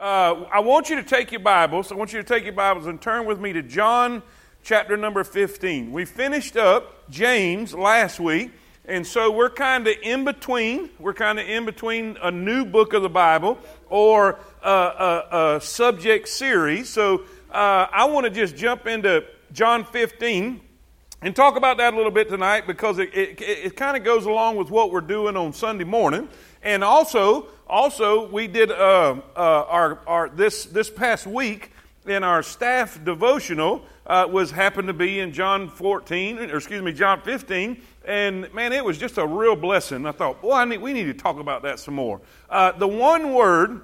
Uh, I want you to take your Bibles. I want you to take your Bibles and turn with me to John chapter number 15. We finished up James last week, and so we're kind of in between. We're kind of in between a new book of the Bible or a, a, a subject series. So uh, I want to just jump into John 15 and talk about that a little bit tonight because it, it, it kind of goes along with what we're doing on Sunday morning. And also, also we did uh, uh, our, our this this past week in our staff devotional uh, was happened to be in John 14, or excuse me, John 15. And man, it was just a real blessing. I thought, boy, I need, we need to talk about that some more. Uh, the one word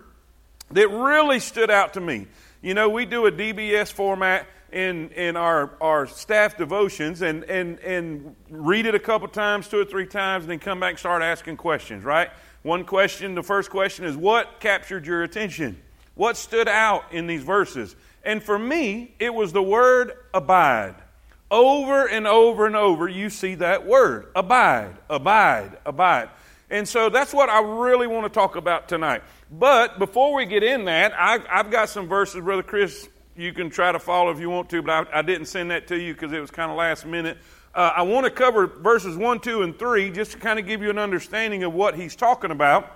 that really stood out to me, you know, we do a DBS format in, in our, our staff devotions and, and, and read it a couple times, two or three times, and then come back and start asking questions, right? One question, the first question is what captured your attention? What stood out in these verses? And for me, it was the word abide. Over and over and over, you see that word abide, abide, abide. And so that's what I really want to talk about tonight. But before we get in that, I've, I've got some verses, Brother Chris, you can try to follow if you want to, but I, I didn't send that to you because it was kind of last minute. Uh, I want to cover verses 1, 2, and 3 just to kind of give you an understanding of what he's talking about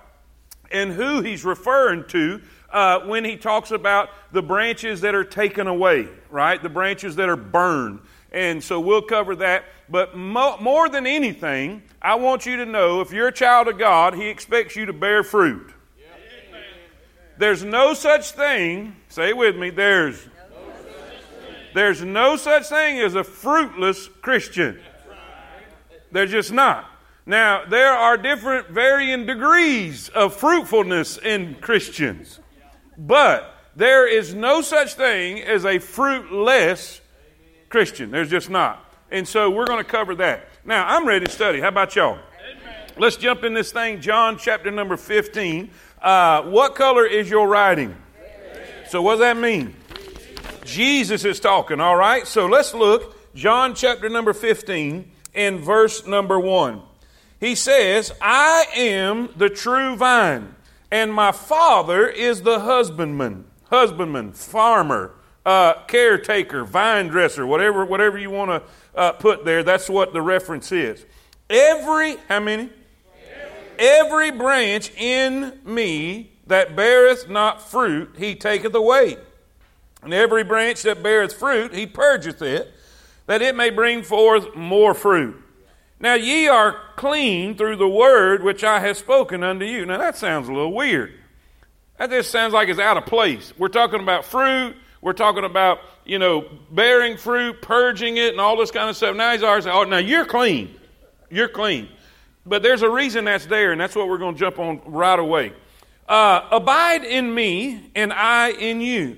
and who he's referring to uh, when he talks about the branches that are taken away, right? The branches that are burned. And so we'll cover that. But mo- more than anything, I want you to know if you're a child of God, he expects you to bear fruit. There's no such thing, say it with me, there's there's no such thing as a fruitless Christian. There's just not. Now, there are different varying degrees of fruitfulness in Christians, but there is no such thing as a fruitless Christian. There's just not. And so we're going to cover that. Now, I'm ready to study. How about y'all? Let's jump in this thing, John chapter number 15. Uh, what color is your writing? So, what does that mean? Jesus is talking, all right? So let's look, John chapter number 15 and verse number 1. He says, I am the true vine, and my Father is the husbandman, husbandman, farmer, uh, caretaker, vine dresser, whatever, whatever you want to uh, put there. That's what the reference is. Every, how many? Every branch in me that beareth not fruit, he taketh away. And every branch that beareth fruit, he purgeth it, that it may bring forth more fruit. Now ye are clean through the word which I have spoken unto you. Now that sounds a little weird. That just sounds like it's out of place. We're talking about fruit. We're talking about, you know, bearing fruit, purging it, and all this kind of stuff. Now he's already saying, oh, now you're clean. You're clean. But there's a reason that's there, and that's what we're going to jump on right away. Uh, Abide in me, and I in you.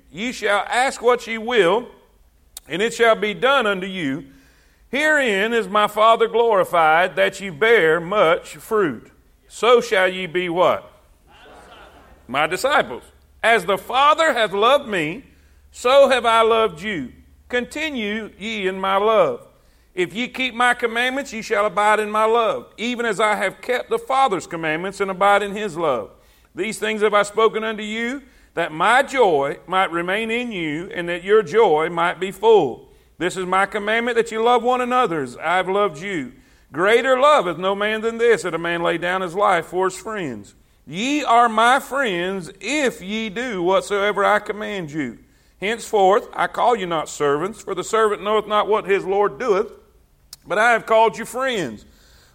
Ye shall ask what ye will, and it shall be done unto you. Herein is my Father glorified, that ye bear much fruit. So shall ye be what? My disciples. As the Father hath loved me, so have I loved you. Continue ye in my love. If ye keep my commandments, ye shall abide in my love, even as I have kept the Father's commandments and abide in his love. These things have I spoken unto you that my joy might remain in you and that your joy might be full. This is my commandment that you love one another as I've loved you. Greater love hath no man than this, that a man lay down his life for his friends. Ye are my friends if ye do whatsoever I command you. Henceforth I call you not servants, for the servant knoweth not what his Lord doeth, but I have called you friends.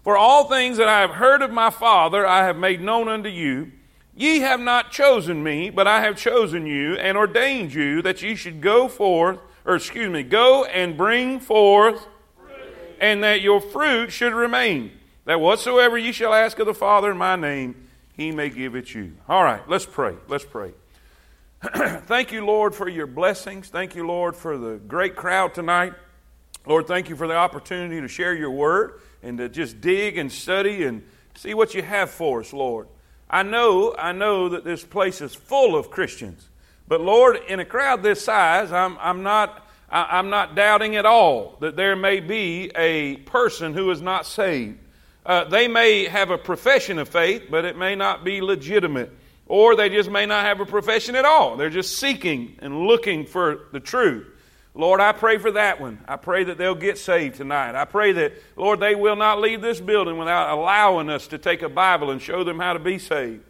For all things that I have heard of my Father I have made known unto you. Ye have not chosen me, but I have chosen you and ordained you that ye should go forth, or excuse me, go and bring forth, and that your fruit should remain, that whatsoever ye shall ask of the Father in my name, he may give it you. All right, let's pray. Let's pray. thank you, Lord, for your blessings. Thank you, Lord, for the great crowd tonight. Lord, thank you for the opportunity to share your word and to just dig and study and see what you have for us, Lord. I know, I know that this place is full of Christians. But Lord, in a crowd this size, I'm, I'm not I'm not doubting at all that there may be a person who is not saved. Uh, they may have a profession of faith, but it may not be legitimate. Or they just may not have a profession at all. They're just seeking and looking for the truth. Lord, I pray for that one. I pray that they'll get saved tonight. I pray that, Lord, they will not leave this building without allowing us to take a Bible and show them how to be saved.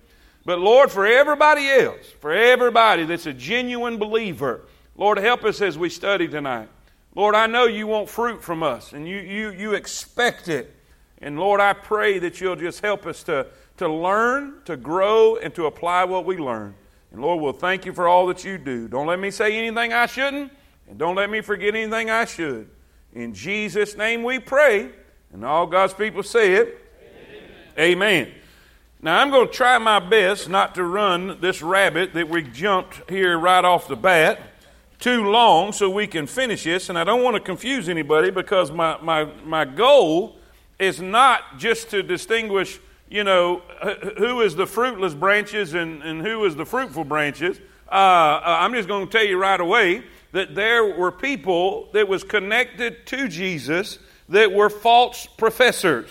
But, Lord, for everybody else, for everybody that's a genuine believer, Lord, help us as we study tonight. Lord, I know you want fruit from us and you, you, you expect it. And Lord, I pray that you'll just help us to, to learn, to grow, and to apply what we learn. And Lord, we'll thank you for all that you do. Don't let me say anything I shouldn't. And don't let me forget anything I should. In Jesus' name we pray. And all God's people say it. Amen. Amen. Now, I'm going to try my best not to run this rabbit that we jumped here right off the bat too long so we can finish this. And I don't want to confuse anybody because my, my, my goal is not just to distinguish, you know, who is the fruitless branches and, and who is the fruitful branches. Uh, uh I'm just going to tell you right away that there were people that was connected to Jesus that were false professors.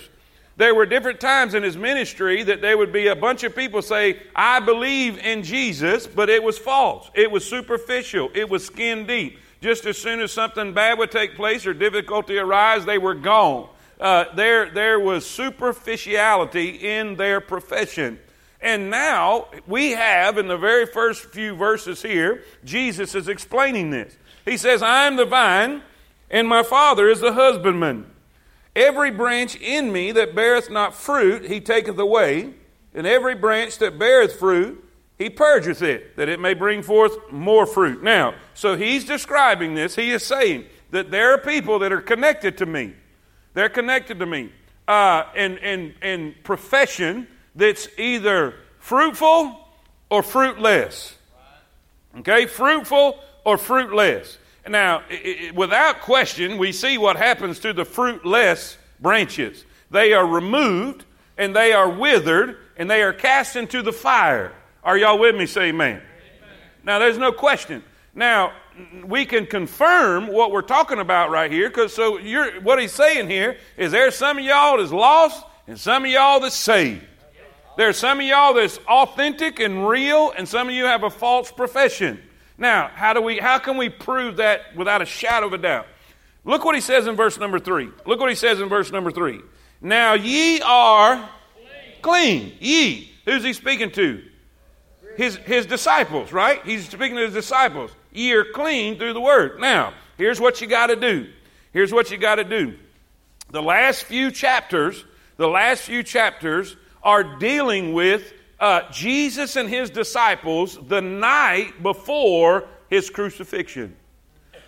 There were different times in his ministry that there would be a bunch of people say, I believe in Jesus, but it was false. It was superficial. It was skin deep. Just as soon as something bad would take place or difficulty arise, they were gone. Uh, there, there was superficiality in their profession. And now we have, in the very first few verses here, Jesus is explaining this. He says, I am the vine, and my Father is the husbandman. Every branch in me that beareth not fruit, he taketh away, and every branch that beareth fruit, he purgeth it, that it may bring forth more fruit. Now, so he's describing this. He is saying that there are people that are connected to me. They're connected to me. Uh, in, in, in profession that's either fruitful or fruitless. Okay, fruitful or fruitless. Now, it, it, without question, we see what happens to the fruitless branches. They are removed and they are withered and they are cast into the fire. Are y'all with me? Say amen. amen. Now, there's no question. Now, we can confirm what we're talking about right here because so what he's saying here is there's some of y'all that's lost and some of y'all that's saved. There's some of y'all that's authentic and real, and some of you have a false profession. Now, how do we how can we prove that without a shadow of a doubt? Look what he says in verse number 3. Look what he says in verse number 3. Now ye are clean. clean. Ye. Who's he speaking to? His his disciples, right? He's speaking to his disciples. Ye are clean through the word. Now, here's what you got to do. Here's what you got to do. The last few chapters, the last few chapters are dealing with uh, Jesus and his disciples the night before his crucifixion.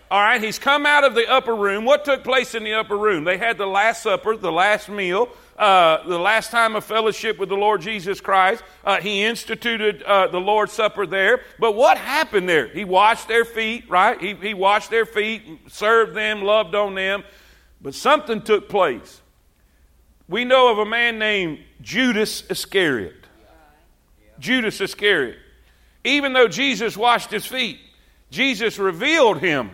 All right, he's come out of the upper room. What took place in the upper room? They had the Last Supper, the last meal, uh, the last time of fellowship with the Lord Jesus Christ. Uh, he instituted uh, the Lord's Supper there. But what happened there? He washed their feet, right? He, he washed their feet, served them, loved on them. But something took place. We know of a man named Judas Iscariot. Judas Iscariot. Even though Jesus washed his feet, Jesus revealed him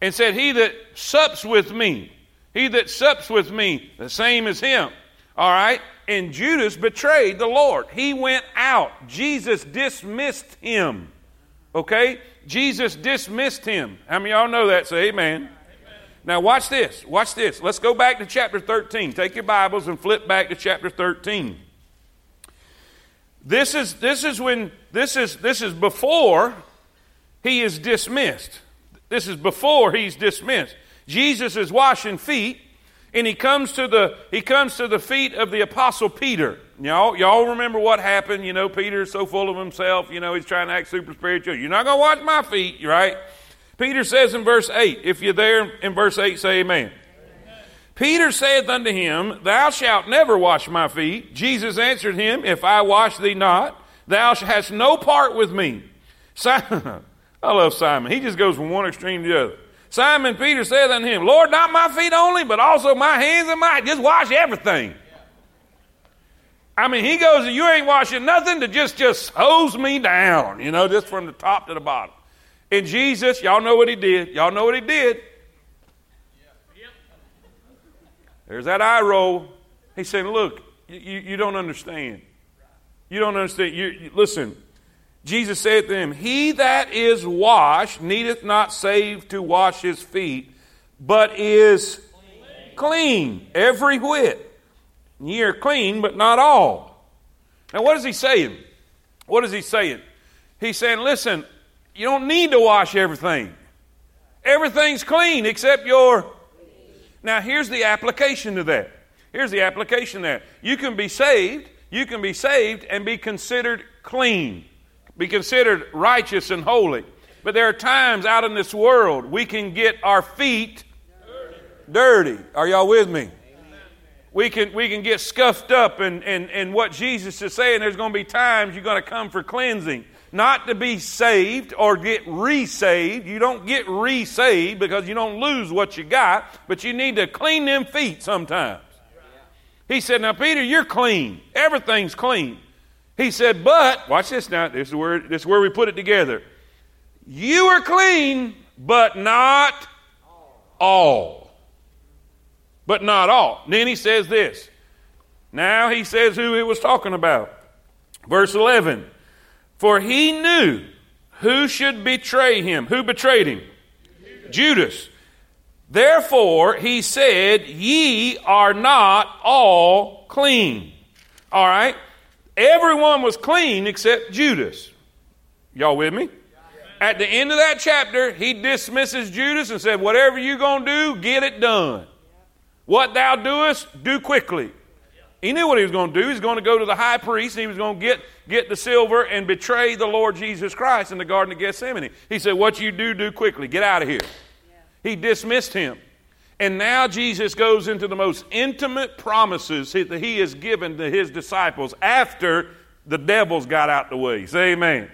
and said, He that sups with me, he that sups with me, the same as him. All right? And Judas betrayed the Lord. He went out. Jesus dismissed him. Okay? Jesus dismissed him. How many y'all know that? Say amen. Now, watch this. Watch this. Let's go back to chapter 13. Take your Bibles and flip back to chapter 13. This is, this is when, this is, this is before he is dismissed. This is before he's dismissed. Jesus is washing feet, and he comes to the, he comes to the feet of the apostle Peter. Y'all, y'all remember what happened? You know, Peter's so full of himself, you know, he's trying to act super spiritual. You're not going to wash my feet, right? Peter says in verse 8, if you're there in verse 8, say amen. Peter saith unto him, Thou shalt never wash my feet. Jesus answered him, If I wash thee not, thou hast no part with me. Simon, I love Simon. He just goes from one extreme to the other. Simon Peter said unto him, Lord, not my feet only, but also my hands and my just wash everything. I mean, he goes, you ain't washing nothing to just just hose me down, you know, just from the top to the bottom. And Jesus, y'all know what he did. Y'all know what he did. There's that eye roll. He said, Look, you, you don't understand. You don't understand. You, you, listen, Jesus said to him, He that is washed needeth not save to wash his feet, but is clean, clean every whit. Ye are clean, but not all. Now, what is he saying? What is he saying? He's saying, Listen, you don't need to wash everything. Everything's clean except your. Now, here's the application to that. Here's the application there. You can be saved, you can be saved and be considered clean, be considered righteous and holy. But there are times out in this world we can get our feet dirty. dirty. Are y'all with me? we can, we can get scuffed up and, and, and what Jesus is saying, there's going to be times you're going to come for cleansing not to be saved or get resaved. You don't get resaved because you don't lose what you got, but you need to clean them feet sometimes. He said, Now, Peter, you're clean. Everything's clean. He said, But, watch this now. This is where, this is where we put it together. You are clean, but not all. But not all. Then he says this. Now he says who he was talking about. Verse 11. For he knew who should betray him. Who betrayed him? Judas. Therefore, he said, Ye are not all clean. All right? Everyone was clean except Judas. Y'all with me? At the end of that chapter, he dismisses Judas and said, Whatever you're going to do, get it done. What thou doest, do quickly. He knew what he was going to do. He was going to go to the high priest and he was going to get, get the silver and betray the Lord Jesus Christ in the Garden of Gethsemane. He said, What you do, do quickly. Get out of here. Yeah. He dismissed him. And now Jesus goes into the most intimate promises that he has given to his disciples after the devils got out the way. Say amen. amen.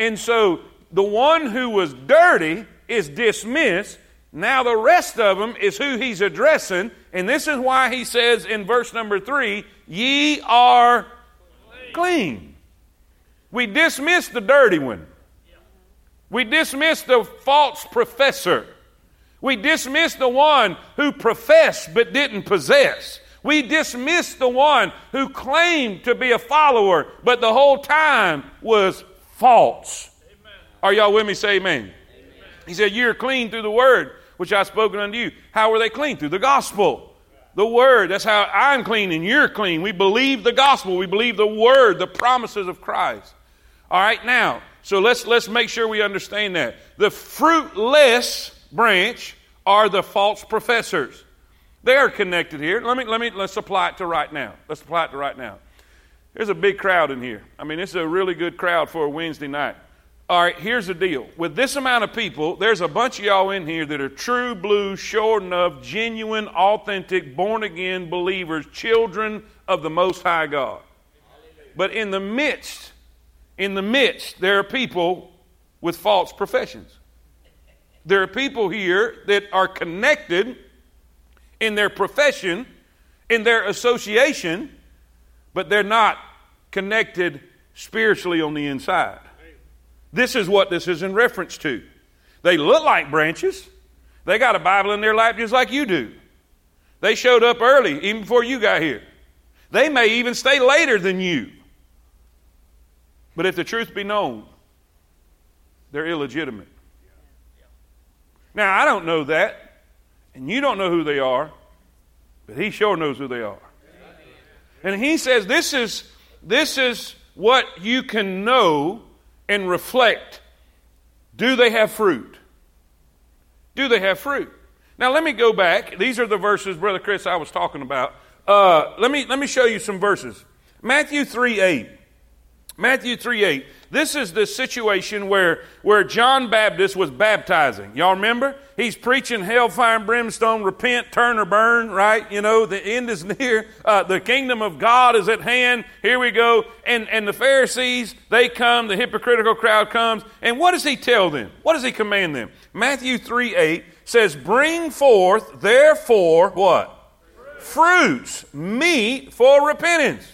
And so the one who was dirty is dismissed now, the rest of them is who he's addressing, and this is why he says in verse number three, Ye are clean. We dismiss the dirty one, we dismiss the false professor, we dismiss the one who professed but didn't possess. We dismiss the one who claimed to be a follower, but the whole time was false. Amen. Are y'all with me? Say amen. amen. He said, You're clean through the word which I've spoken unto you. How were they clean? Through the gospel. The word. That's how I'm clean and you're clean. We believe the gospel. We believe the word, the promises of Christ. All right, now, so let's let's make sure we understand that. The fruitless branch are the false professors. They are connected here. Let me let me let's apply it to right now. Let's apply it to right now. There's a big crowd in here. I mean, this is a really good crowd for a Wednesday night. All right, here's the deal. With this amount of people, there's a bunch of y'all in here that are true blue, sure enough, genuine, authentic, born again believers, children of the Most High God. But in the midst, in the midst, there are people with false professions. There are people here that are connected in their profession, in their association, but they're not connected spiritually on the inside. This is what this is in reference to. They look like branches. They got a Bible in their lap just like you do. They showed up early, even before you got here. They may even stay later than you. But if the truth be known, they're illegitimate. Now, I don't know that, and you don't know who they are, but he sure knows who they are. And he says this is, this is what you can know and reflect do they have fruit? Do they have fruit? Now, let me go back. These are the verses, Brother Chris, I was talking about. Uh, let, me, let me show you some verses. Matthew 3 8. Matthew 3 8. This is the situation where, where John Baptist was baptizing. Y'all remember? He's preaching hellfire and brimstone, repent, turn, or burn, right? You know, the end is near. Uh, the kingdom of God is at hand. Here we go. And, and the Pharisees, they come, the hypocritical crowd comes. And what does he tell them? What does he command them? Matthew 3 8 says, Bring forth, therefore, what? Fruits, meet for repentance.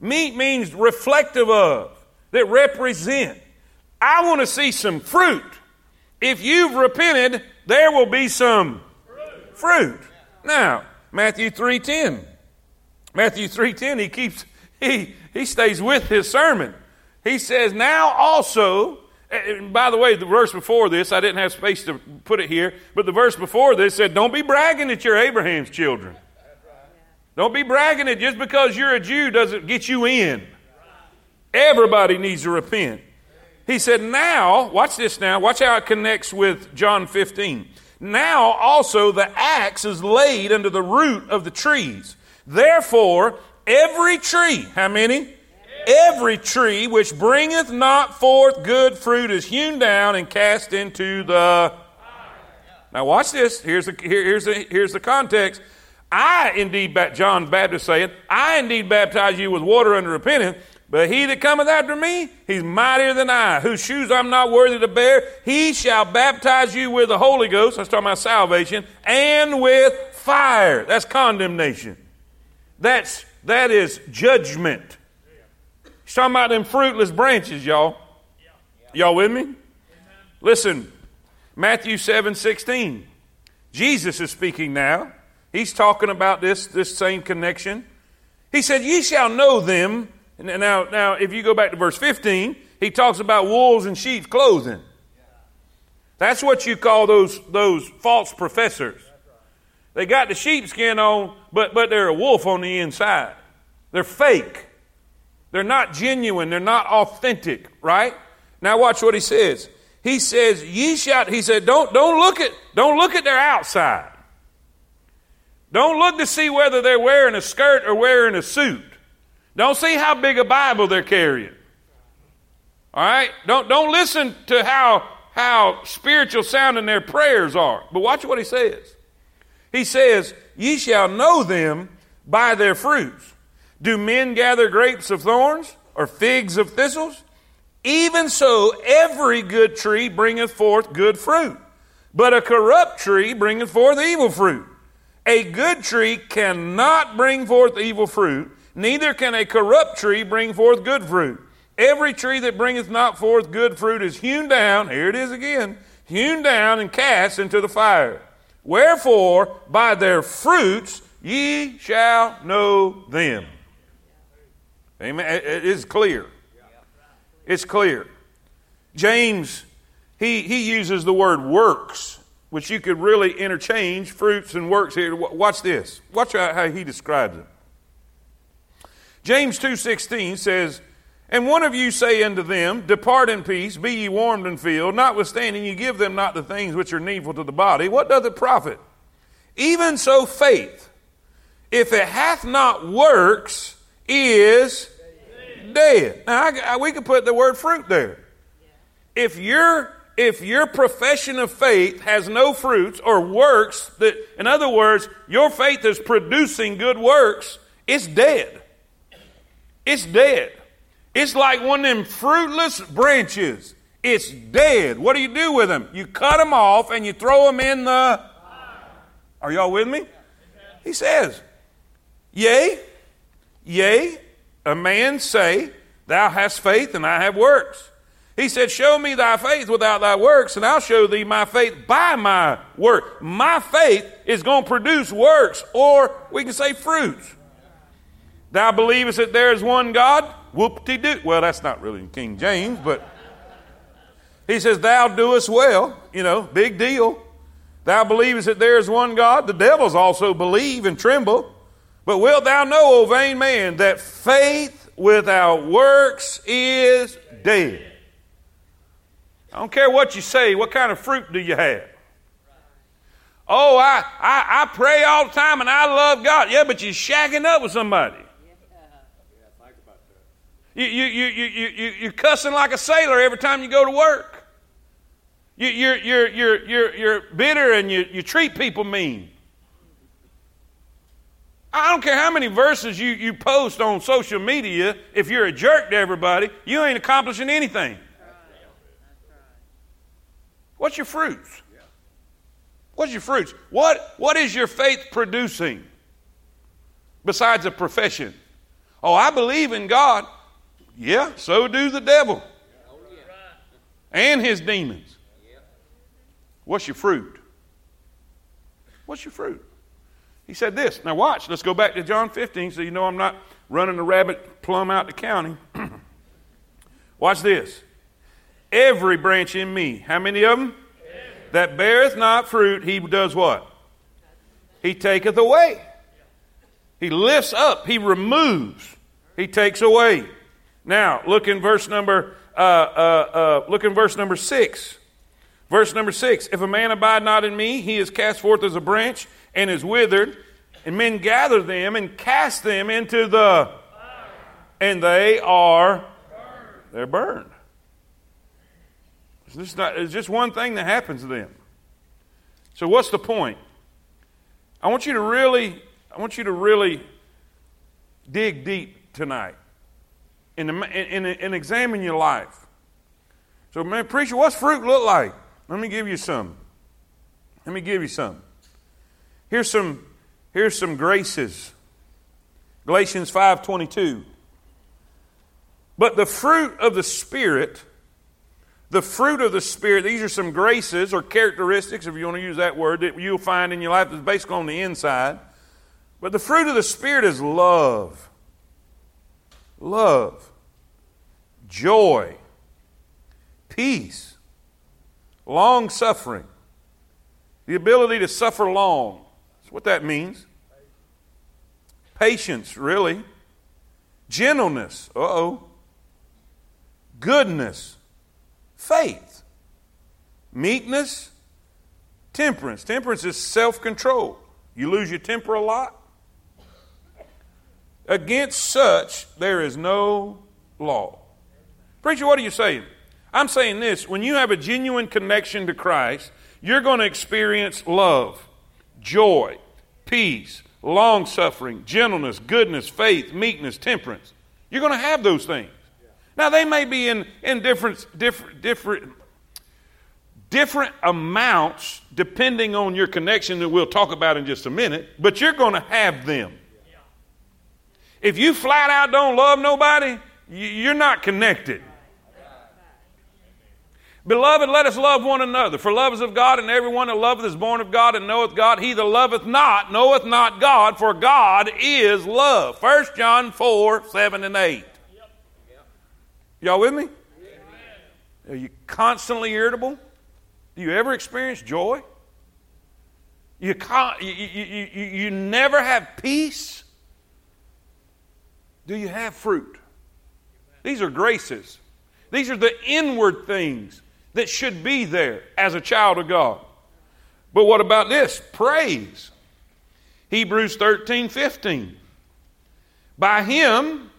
Meat means reflective of, that represent. I want to see some fruit. If you've repented, there will be some fruit. fruit. Now, Matthew 3:10. Matthew 3:10, he keeps he he stays with his sermon. He says, "Now also, by the way, the verse before this, I didn't have space to put it here, but the verse before this said, "Don't be bragging that you're Abraham's children." Don't be bragging it just because you're a Jew doesn't get you in. Everybody needs to repent. He said, Now, watch this now, watch how it connects with John 15. Now also the axe is laid under the root of the trees. Therefore, every tree, how many? Every tree which bringeth not forth good fruit is hewn down and cast into the. Now, watch this. Here's the, here, here's the, here's the context. I indeed, John Baptist saith, I indeed baptize you with water unto repentance, but he that cometh after me, he's mightier than I, whose shoes I'm not worthy to bear. He shall baptize you with the Holy Ghost, that's talking about salvation, and with fire. That's condemnation. That's, that is judgment. He's talking about them fruitless branches, y'all. Y'all with me? Listen, Matthew 7 16. Jesus is speaking now. He's talking about this, this same connection. He said, Ye shall know them. Now, now, if you go back to verse 15, he talks about wolves and sheep's clothing. That's what you call those, those false professors. They got the sheepskin on, but, but they're a wolf on the inside. They're fake. They're not genuine. They're not authentic, right? Now watch what he says. He says, ye shall, he said, don't, don't look at, don't look at their outside. Don't look to see whether they're wearing a skirt or wearing a suit. Don't see how big a Bible they're carrying. All right? Don't, don't listen to how, how spiritual sounding their prayers are. But watch what he says. He says, Ye shall know them by their fruits. Do men gather grapes of thorns or figs of thistles? Even so, every good tree bringeth forth good fruit, but a corrupt tree bringeth forth evil fruit. A good tree cannot bring forth evil fruit, neither can a corrupt tree bring forth good fruit. Every tree that bringeth not forth good fruit is hewn down, here it is again, hewn down and cast into the fire. Wherefore, by their fruits ye shall know them. Amen. It is clear. It's clear. James, he, he uses the word works which you could really interchange fruits and works here. Watch this. Watch how he describes it. James 2:16 says, "And one of you say unto them, Depart in peace, be ye warmed and filled, notwithstanding ye give them not the things which are needful to the body. What doth it profit? Even so faith, if it hath not works, is dead." Now I, I, we could put the word fruit there. If you're if your profession of faith has no fruits or works that, in other words, your faith is producing good works, it's dead. It's dead. It's like one of them fruitless branches. It's dead. What do you do with them? You cut them off and you throw them in the. Are y'all with me? He says, Yea, yea, a man say, Thou hast faith and I have works. He said, Show me thy faith without thy works, and I'll show thee my faith by my work. My faith is going to produce works, or we can say fruits. Thou believest that there is one God? Whoop de doo. Well, that's not really in King James, but he says, Thou doest well. You know, big deal. Thou believest that there is one God? The devils also believe and tremble. But wilt thou know, O vain man, that faith without works is dead? I don't care what you say, what kind of fruit do you have? Oh, I, I, I pray all the time and I love God. Yeah, but you're shacking up with somebody. You, you, you, you, you, you're cussing like a sailor every time you go to work. You, you're, you're, you're, you're, you're bitter and you, you treat people mean. I don't care how many verses you, you post on social media, if you're a jerk to everybody, you ain't accomplishing anything. What's your fruits? What's your fruits? What, what is your faith producing besides a profession? Oh, I believe in God. Yeah, so do the devil and his demons. What's your fruit? What's your fruit? He said this. Now, watch. Let's go back to John 15 so you know I'm not running the rabbit plumb out the county. watch this. Every branch in me, how many of them? That beareth not fruit, he does what? He taketh away. He lifts up, he removes, he takes away. Now, look in verse number uh, uh, uh, look in verse number six. Verse number six: If a man abide not in me, he is cast forth as a branch and is withered, and men gather them and cast them into the and they are they're burned. It's just, not, it's just one thing that happens to them. So what's the point? I want you to really, I want you to really dig deep tonight and, and, and examine your life. So, man, preacher, what's fruit look like? Let me give you some. Let me give you some. Here's some, here's some graces. Galatians 5:22. But the fruit of the Spirit, the fruit of the Spirit, these are some graces or characteristics, if you want to use that word, that you'll find in your life that's basically on the inside. But the fruit of the Spirit is love. Love joy, peace, long suffering, the ability to suffer long. That's what that means. Patience, really. Gentleness, uh oh. Goodness, faith, meekness, temperance. Temperance is self control. You lose your temper a lot. Against such, there is no law. Preacher, what are you saying? I'm saying this when you have a genuine connection to Christ, you're going to experience love, joy, peace, long suffering, gentleness, goodness, faith, meekness, temperance. You're going to have those things. Now, they may be in, in different, different, different, different amounts depending on your connection that we'll talk about in just a minute, but you're going to have them. If you flat out don't love nobody, you're not connected. Beloved, let us love one another. For love is of God, and everyone that loveth is born of God and knoweth God. He that loveth not knoweth not God, for God is love. 1 John 4, 7 and 8. Y'all with me? Are you constantly irritable? Do you ever experience joy? You, you, you, you, you never have peace? Do you have fruit? These are graces. These are the inward things that should be there as a child of God. But what about this? Praise. Hebrews 13 15. By him,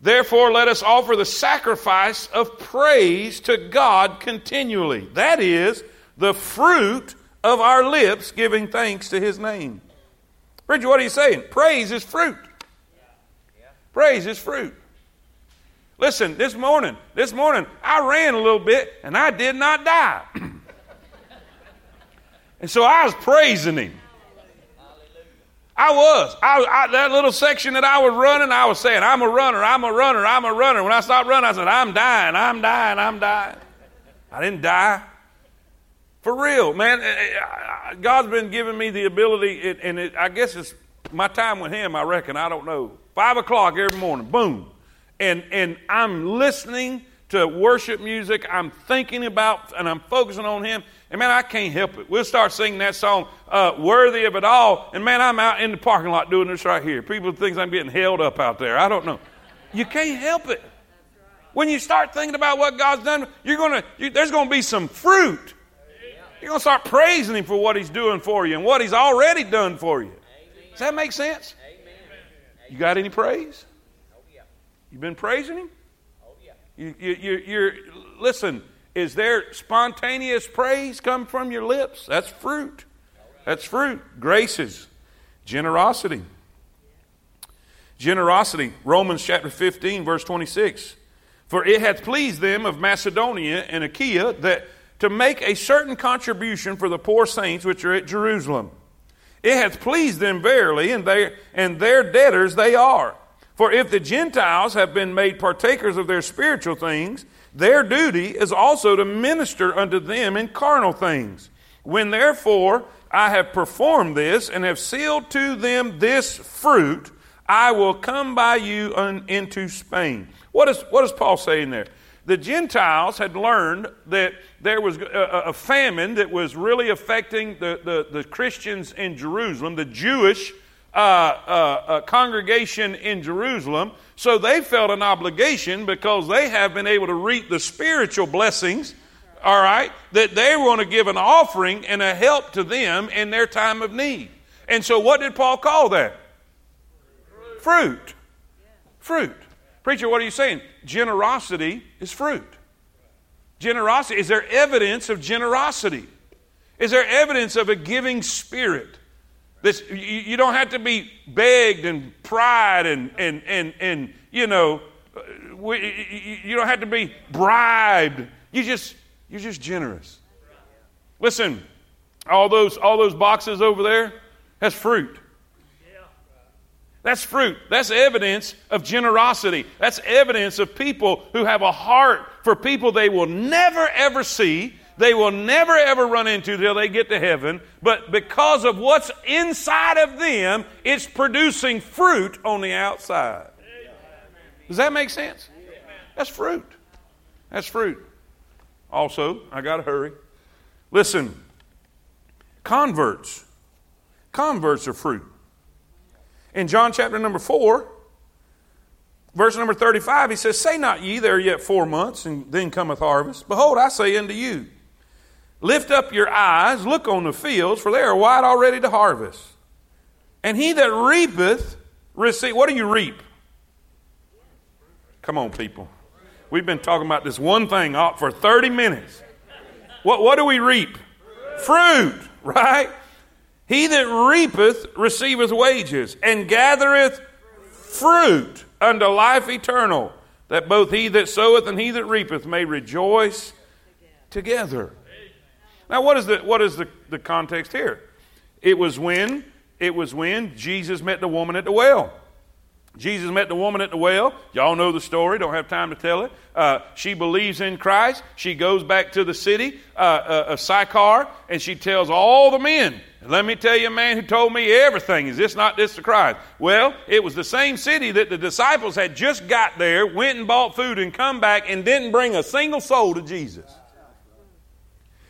therefore, let us offer the sacrifice of praise to God continually. That is the fruit of our lips giving thanks to his name. Preacher, what are you saying? Praise is fruit. Praise is fruit. Listen, this morning, this morning, I ran a little bit and I did not die. and so I was praising him. I was. I, I, that little section that I was running, I was saying, I'm a runner, I'm a runner, I'm a runner. When I stopped running, I said, I'm dying, I'm dying, I'm dying. I didn't die. For real, man. Eh, eh, God's been giving me the ability, and it, I guess it's my time with Him, I reckon. I don't know. Five o'clock every morning, boom and, and I'm listening to worship music. I'm thinking about and I'm focusing on Him. And man, I can't help it. We'll start singing that song, uh, Worthy of It All. And man, I'm out in the parking lot doing this right here. People think I'm getting held up out there. I don't know. You can't help it. When you start thinking about what God's done, you're gonna, you, there's going to be some fruit. You're going to start praising Him for what He's doing for you and what He's already done for you. Does that make sense? You got any praise? You've been praising Him? You, you, you're, listen, is there spontaneous praise come from your lips? That's fruit. That's fruit. Graces, generosity. Generosity, Romans chapter 15, verse 26. For it hath pleased them of Macedonia and Achaia that to make a certain contribution for the poor saints which are at Jerusalem. It hath pleased them verily, and, they, and their debtors they are. For if the Gentiles have been made partakers of their spiritual things, their duty is also to minister unto them in carnal things. When therefore I have performed this and have sealed to them this fruit, I will come by you un, into Spain. What is, what is Paul saying there? The Gentiles had learned that there was a, a famine that was really affecting the, the, the, Christians in Jerusalem, the Jewish uh, uh, congregation in Jerusalem. So they felt an obligation because they have been able to reap the spiritual blessings, all right, that they want to give an offering and a help to them in their time of need. And so what did Paul call that? Fruit. Fruit. Preacher, what are you saying? Generosity is fruit. Generosity. Is there evidence of generosity? Is there evidence of a giving spirit? This, you, don't have to be begged and pride and, and, and, and you know, uh, we, you don't have to be bribed. You just, you're just generous. Listen, all those, all those boxes over there, that's fruit. That's fruit. That's evidence of generosity. That's evidence of people who have a heart for people they will never ever see, they will never ever run into till they get to heaven. But because of what's inside of them, it's producing fruit on the outside. Does that make sense? That's fruit. That's fruit. Also, I got to hurry. Listen, converts. Converts are fruit. In John chapter number 4, verse number 35, he says, Say not ye, there are yet four months, and then cometh harvest. Behold, I say unto you, Lift up your eyes, look on the fields, for they are white already to harvest. And he that reapeth, receive. What do you reap? Come on, people. We've been talking about this one thing for 30 minutes. What, what do we reap? Fruit, right? He that reapeth receiveth wages, and gathereth fruit unto life eternal, that both he that soweth and he that reapeth may rejoice together. Now, what is the, what is the, the context here? It was when it was when Jesus met the woman at the well. Jesus met the woman at the well. Y'all know the story, don't have time to tell it. Uh, she believes in Christ. She goes back to the city uh, uh, of Sychar and she tells all the men, Let me tell you a man who told me everything. Is this not this the Christ? Well, it was the same city that the disciples had just got there, went and bought food, and come back and didn't bring a single soul to Jesus.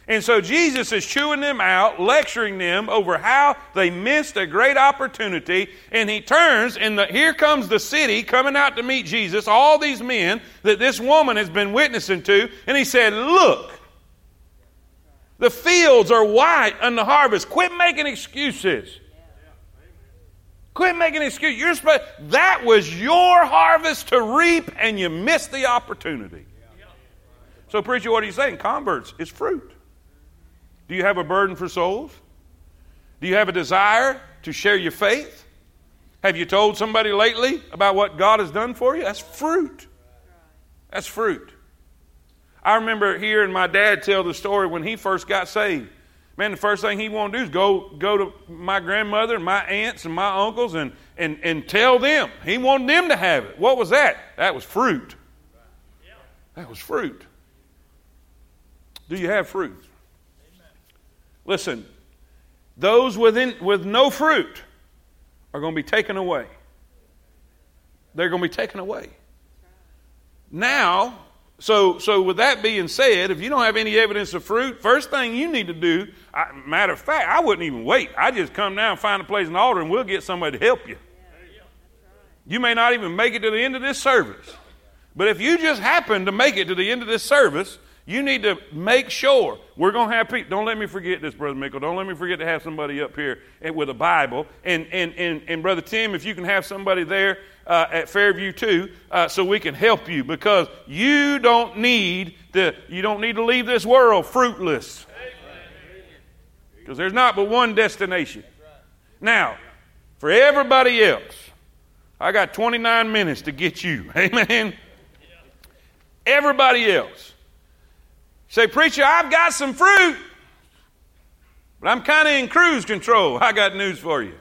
And so Jesus is chewing them out, lecturing them over how they missed a great opportunity. And he turns, and the, here comes the city coming out to meet Jesus, all these men that this woman has been witnessing to. And he said, Look, the fields are white and the harvest. Quit making excuses. Quit making excuses. You're supposed, that was your harvest to reap, and you missed the opportunity. So, preacher, what are you saying? Converts is fruit. Do you have a burden for souls? Do you have a desire to share your faith? Have you told somebody lately about what God has done for you? That's fruit. That's fruit. I remember hearing my dad tell the story when he first got saved. Man, the first thing he wanted to do is go, go to my grandmother and my aunts and my uncles and, and, and tell them. He wanted them to have it. What was that? That was fruit. That was fruit. Do you have fruit? Listen, those within, with no fruit are going to be taken away. They're going to be taken away. Now, so, so with that being said, if you don't have any evidence of fruit, first thing you need to do, I, matter of fact, I wouldn't even wait. I just come down, find a place in the altar, and we'll get somebody to help you. You may not even make it to the end of this service. But if you just happen to make it to the end of this service, You need to make sure we're going to have people. Don't let me forget this, Brother Mickle. Don't let me forget to have somebody up here with a Bible. And, and, and, and Brother Tim, if you can have somebody there uh, at Fairview too, uh, so we can help you because you don't need to, you don't need to leave this world fruitless. Because there's not but one destination. Now, for everybody else, I got 29 minutes to get you. Amen. Everybody else. Say, preacher, I've got some fruit, but I'm kind of in cruise control. I got news for you.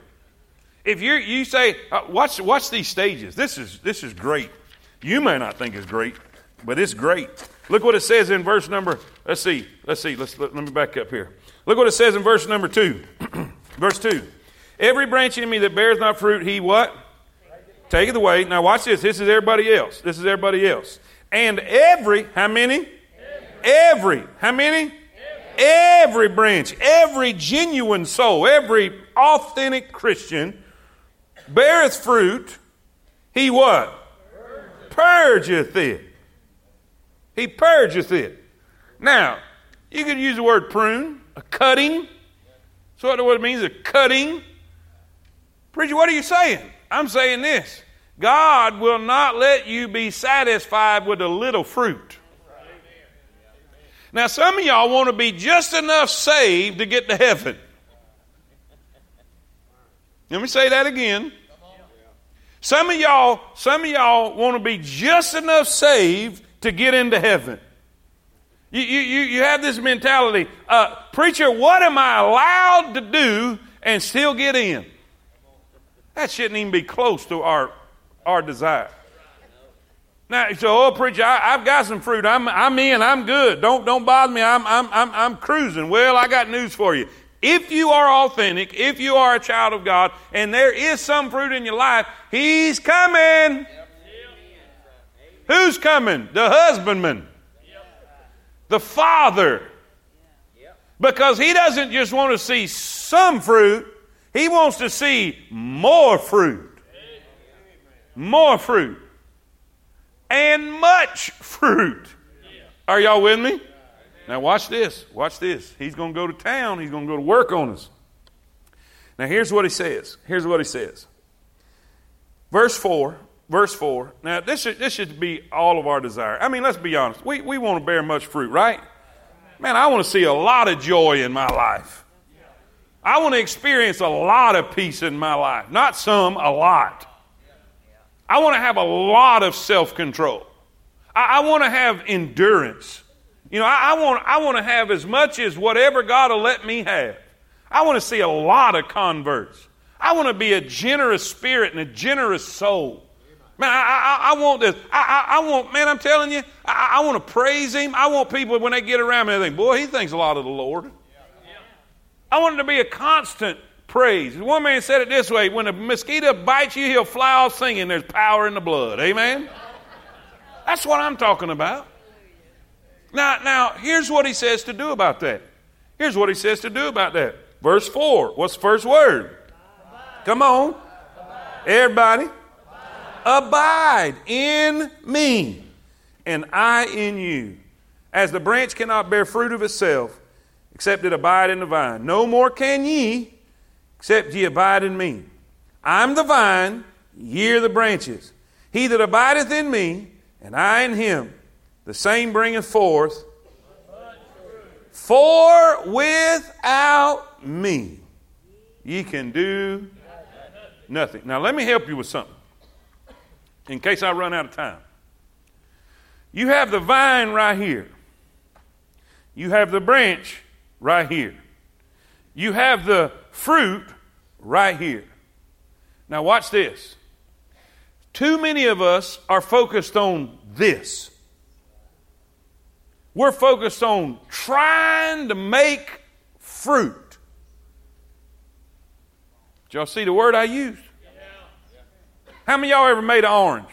If you you say, uh, watch, watch these stages. This is this is great. You may not think it's great, but it's great. Look what it says in verse number. Let's see. Let's see. Let's let, let me back up here. Look what it says in verse number two. verse two. Every branch in me that bears not fruit, he what? Take it away. Now watch this. This is everybody else. This is everybody else. And every, how many? Every. How many? Every branch, every genuine soul, every authentic Christian beareth fruit. He what? Purgeth it. He purgeth it. Now, you could use the word prune, a cutting. So what it means, a cutting. Preacher, what are you saying? I'm saying this. God will not let you be satisfied with a little fruit. Now, some of y'all want to be just enough saved to get to heaven. Let me say that again. Some of y'all, some of y'all want to be just enough saved to get into heaven. You, you, you have this mentality, uh, preacher, what am I allowed to do and still get in? That shouldn't even be close to our, our desire. Now, so, oh, preacher, I, have got some fruit. I'm, I'm in. I'm good. Don't, don't bother me. I'm, I'm, I'm, I'm cruising. Well, I got news for you. If you are authentic, if you are a child of God, and there is some fruit in your life, He's coming. Who's coming? The husbandman. The father. Because He doesn't just want to see some fruit, He wants to see more fruit. More fruit and much fruit. Are y'all with me? Now, watch this. Watch this. He's going to go to town. He's going to go to work on us. Now, here's what he says. Here's what he says. Verse 4. Verse 4. Now, this should, this should be all of our desire. I mean, let's be honest. We, we want to bear much fruit, right? Man, I want to see a lot of joy in my life. I want to experience a lot of peace in my life. Not some, a lot. I want to have a lot of self control. I, I want to have endurance. You know, I, I, want, I want to have as much as whatever God will let me have. I want to see a lot of converts. I want to be a generous spirit and a generous soul. Man, I, I, I want this. I, I, want, man, I'm telling you, I, want to praise Him. I want people, when they get around me, they think, boy, he thinks a lot of the Lord. I want it to be a constant praise. One man said it this way when a mosquito bites you, he'll fly off singing, There's power in the blood. Amen? That's what I'm talking about. Now, now, here's what he says to do about that. Here's what he says to do about that. Verse 4. What's the first word? Abide. Come on. Abide. Everybody. Abide. Abide in me, and I in you. As the branch cannot bear fruit of itself, except it abide in the vine. No more can ye except ye abide in me. I'm the vine, ye are the branches. He that abideth in me, and I in him, the same bringeth forth. For without me, ye can do nothing. Now, let me help you with something in case I run out of time. You have the vine right here, you have the branch right here, you have the fruit right here. Now, watch this. Too many of us are focused on this. We're focused on trying to make fruit. Did y'all see the word I used? How many y'all ever made an orange?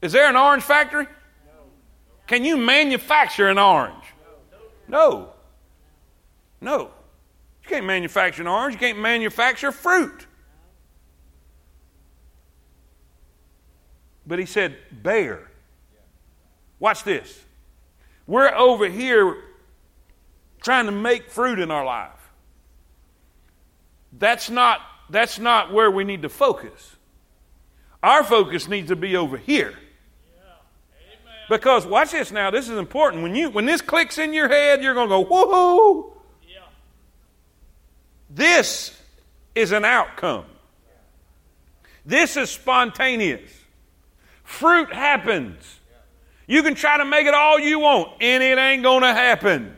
Is there an orange factory? Can you manufacture an orange? No. No. You can't manufacture an orange. You can't manufacture fruit. But he said, bear. Watch this. We're over here trying to make fruit in our life. That's not, that's not where we need to focus. Our focus needs to be over here. Because watch this now, this is important. When you when this clicks in your head, you're gonna go, woohoo! This is an outcome. This is spontaneous. Fruit happens. You can try to make it all you want, and it ain't gonna happen.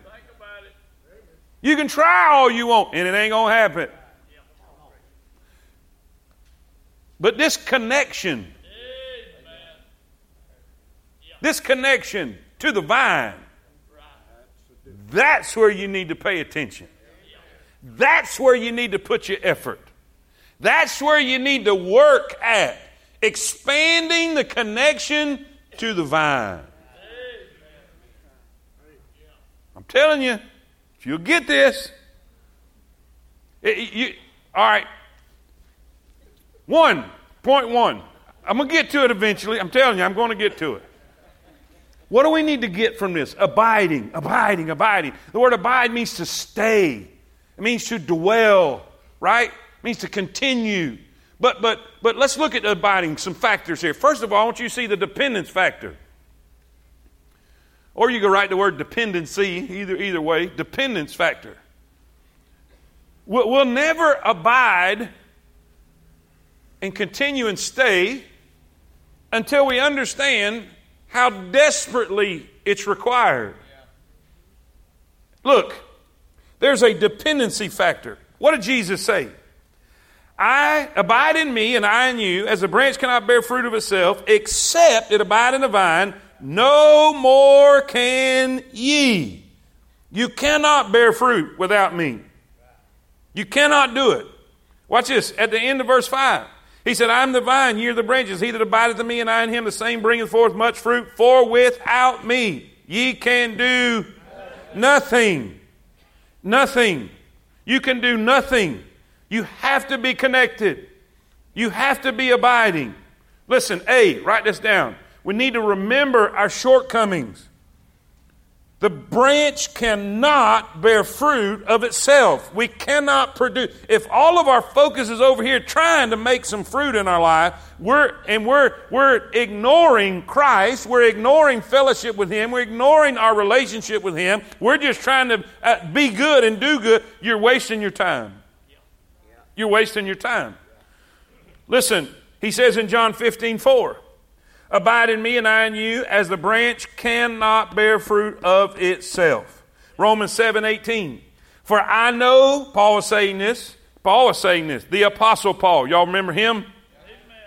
You can try all you want, and it ain't gonna happen. But this connection, this connection to the vine, that's where you need to pay attention. That's where you need to put your effort. That's where you need to work at expanding the connection to the vine. I'm telling you, if you'll get this, it, you, all right. One, point one. I'm going to get to it eventually. I'm telling you, I'm going to get to it. What do we need to get from this? Abiding, abiding, abiding. The word abide means to stay, it means to dwell, right? It means to continue. But, but, but let's look at abiding, some factors here. First of all, I want you to see the dependence factor. Or you can write the word dependency, either, either way, dependence factor. We'll, we'll never abide and continue and stay until we understand how desperately it's required. Look, there's a dependency factor. What did Jesus say? I abide in me and I in you, as a branch cannot bear fruit of itself, except it abide in the vine, no more can ye. You cannot bear fruit without me. You cannot do it. Watch this at the end of verse 5. He said, I am the vine, ye are the branches. He that abideth in me, and I in him, the same bringeth forth much fruit. For without me, ye can do nothing. Nothing. You can do nothing. You have to be connected. You have to be abiding. Listen, A, write this down. We need to remember our shortcomings. The branch cannot bear fruit of itself. We cannot produce. If all of our focus is over here trying to make some fruit in our life, we're and we're we're ignoring Christ, we're ignoring fellowship with Him, we're ignoring our relationship with Him. We're just trying to uh, be good and do good. You're wasting your time. You're wasting your time. Listen, He says in John 15, 4. Abide in me and I in you, as the branch cannot bear fruit of itself. Romans 7 18. For I know, Paul was saying this, Paul was saying this, the Apostle Paul. Y'all remember him? Amen.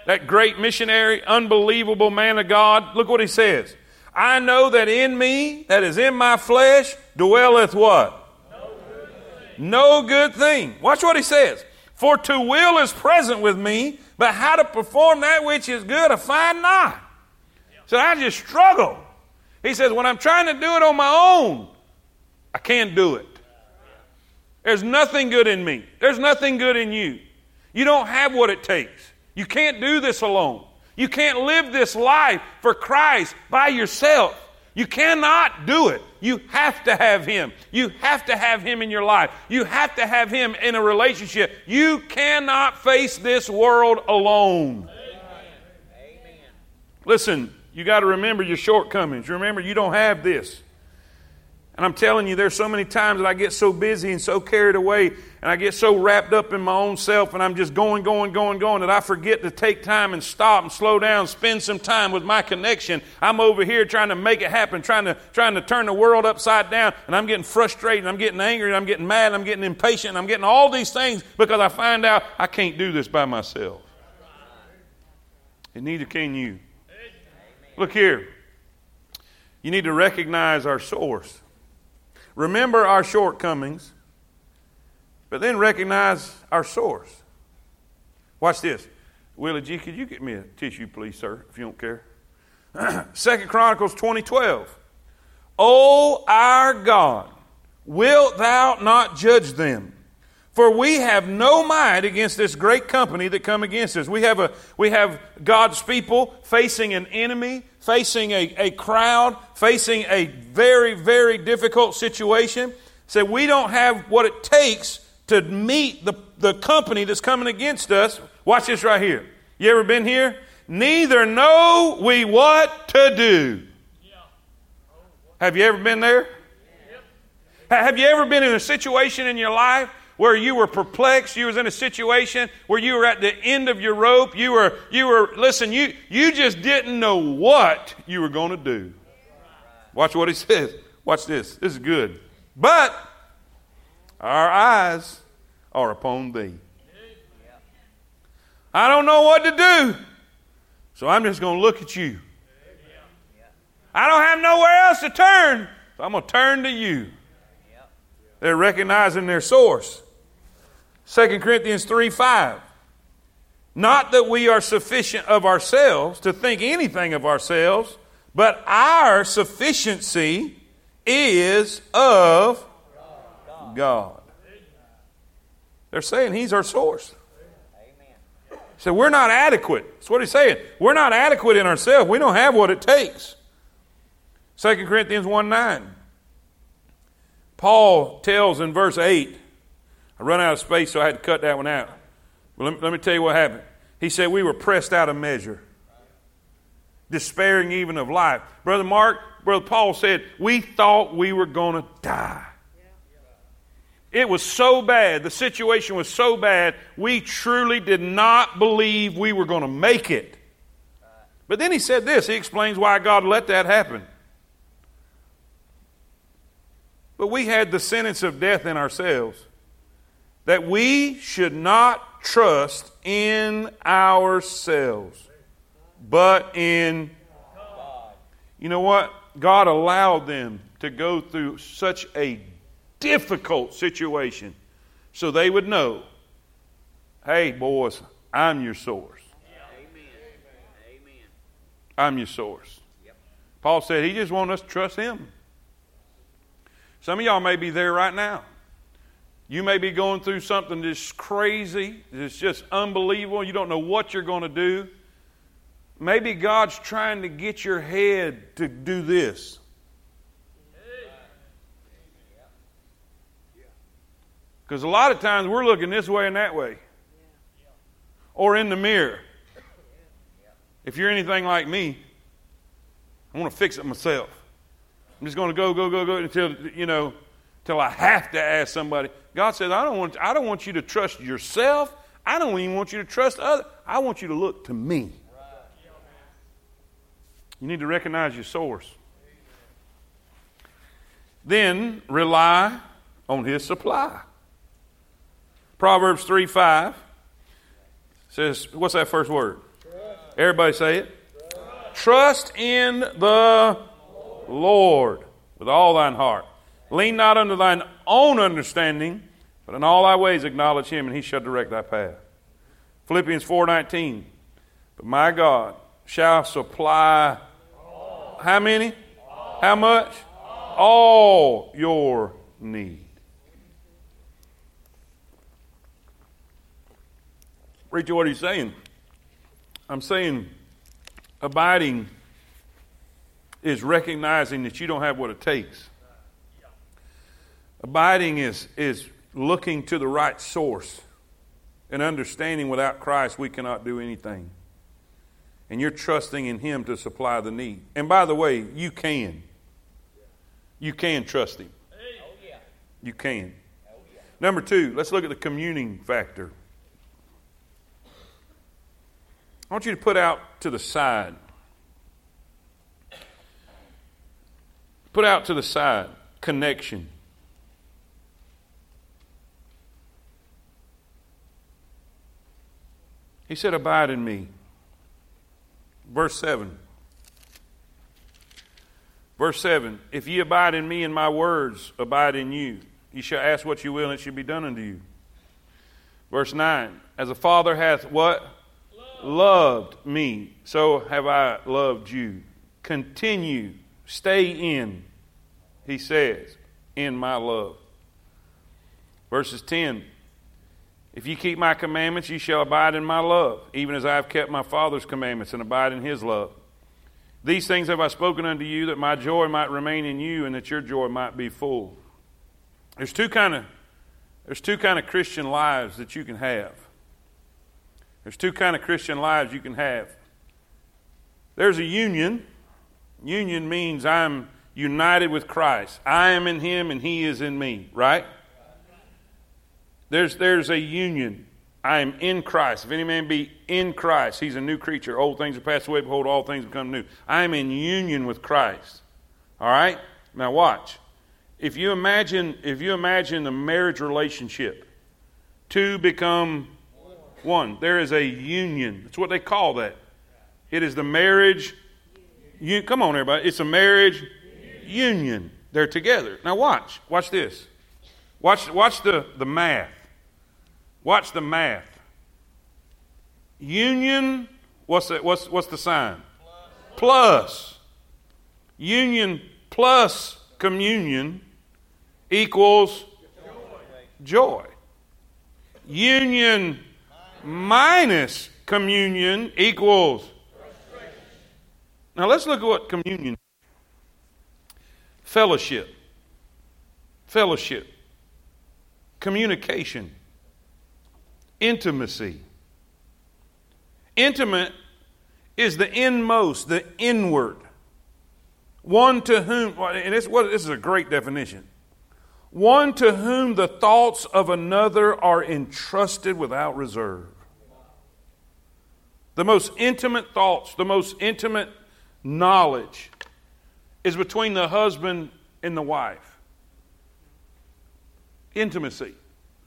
That great missionary, unbelievable man of God. Look what he says. I know that in me, that is in my flesh, dwelleth what? No good thing. No good thing. Watch what he says. For to will is present with me, but how to perform that which is good I find not. So I just struggle. He says, when I'm trying to do it on my own, I can't do it. There's nothing good in me. There's nothing good in you. You don't have what it takes. You can't do this alone. You can't live this life for Christ by yourself. You cannot do it. You have to have Him. You have to have Him in your life. You have to have Him in a relationship. You cannot face this world alone. Amen. Listen, you got to remember your shortcomings. Remember, you don't have this. And I'm telling you, there's so many times that I get so busy and so carried away, and I get so wrapped up in my own self, and I'm just going, going, going, going, that I forget to take time and stop and slow down, spend some time with my connection. I'm over here trying to make it happen, trying to, trying to turn the world upside down, and I'm getting frustrated, and I'm getting angry, and I'm getting mad, and I'm getting impatient, and I'm getting all these things because I find out I can't do this by myself. And neither can you. Look here. You need to recognize our source. Remember our shortcomings, but then recognize our source. Watch this. Willie G, could you get me a tissue, please, sir, if you don't care? Second Chronicles 2012. O our God, wilt thou not judge them? For we have no might against this great company that come against us. We have, a, we have God's people facing an enemy, facing a, a crowd, facing a very, very difficult situation. So we don't have what it takes to meet the, the company that's coming against us. Watch this right here. You ever been here? Neither know we what to do. Have you ever been there? Have you ever been in a situation in your life where you were perplexed, you was in a situation where you were at the end of your rope, you were, you were, listen, you, you just didn't know what you were going to do. Watch what he says. Watch this. This is good. But our eyes are upon thee. I don't know what to do, so I'm just going to look at you. I don't have nowhere else to turn, so I'm going to turn to you. They're recognizing their source. 2 Corinthians 3 5. Not that we are sufficient of ourselves to think anything of ourselves, but our sufficiency is of God. They're saying He's our source. So we're not adequate. That's what he's saying. We're not adequate in ourselves. We don't have what it takes. 2 Corinthians 1 9. Paul tells in verse 8, I run out of space, so I had to cut that one out. Well, let me, let me tell you what happened. He said, We were pressed out of measure, despairing even of life. Brother Mark, Brother Paul said, We thought we were going to die. It was so bad, the situation was so bad, we truly did not believe we were going to make it. But then he said this he explains why God let that happen. But we had the sentence of death in ourselves that we should not trust in ourselves, but in God. You know what? God allowed them to go through such a difficult situation so they would know hey, boys, I'm your source. I'm your source. Paul said he just wants us to trust him. Some of y'all may be there right now. You may be going through something that's crazy, that's just unbelievable. You don't know what you're going to do. Maybe God's trying to get your head to do this. Because a lot of times we're looking this way and that way, or in the mirror. If you're anything like me, I want to fix it myself. I'm just going to go, go, go, go until, you know, until I have to ask somebody. God says, I don't, want, I don't want you to trust yourself. I don't even want you to trust others. I want you to look to me. You need to recognize your source. Then rely on his supply. Proverbs 3 5 says, what's that first word? Everybody say it. Trust in the Lord with all thine heart. Lean not unto thine own understanding, but in all thy ways acknowledge him, and he shall direct thy path. Philippians 4.19, But my God shall supply how many? How much? All your need. Preacher, what are you saying? I'm saying abiding is recognizing that you don't have what it takes. Abiding is, is looking to the right source and understanding without Christ we cannot do anything. And you're trusting in Him to supply the need. And by the way, you can. You can trust Him. You can. Number two, let's look at the communing factor. I want you to put out to the side Put out to the side connection. He said, Abide in me. Verse 7. Verse 7 If ye abide in me and my words abide in you, ye shall ask what you will, and it shall be done unto you. Verse 9 As a father hath what? Loved, loved me, so have I loved you. Continue, stay in he says, in my love. Verses 10 If you keep my commandments, you shall abide in my love, even as I have kept my Father's commandments and abide in his love. These things have I spoken unto you, that my joy might remain in you, and that your joy might be full. There's two kind of there's two kind of Christian lives that you can have. There's two kind of Christian lives you can have. There's a union. Union means I'm united with Christ. I am in him and he is in me, right? There's, there's a union. I am in Christ. If any man be in Christ, he's a new creature. Old things are passed away, behold, all things become new. I am in union with Christ. All right? Now watch. If you imagine, if you imagine the marriage relationship, two become one. There is a union. That's what they call that. It is the marriage. You, come on, everybody. It's a marriage union. They're together. Now watch. Watch this. Watch, watch the, the math. Watch the math. Union, what's the, what's, what's the sign? Plus. plus. Union plus communion equals joy. joy. Union minus communion equals. Now let's look at what communion fellowship fellowship communication intimacy. Intimate is the inmost, the inward. One to whom, and this, this is a great definition. One to whom the thoughts of another are entrusted without reserve. The most intimate thoughts, the most intimate knowledge is between the husband and the wife. Intimacy.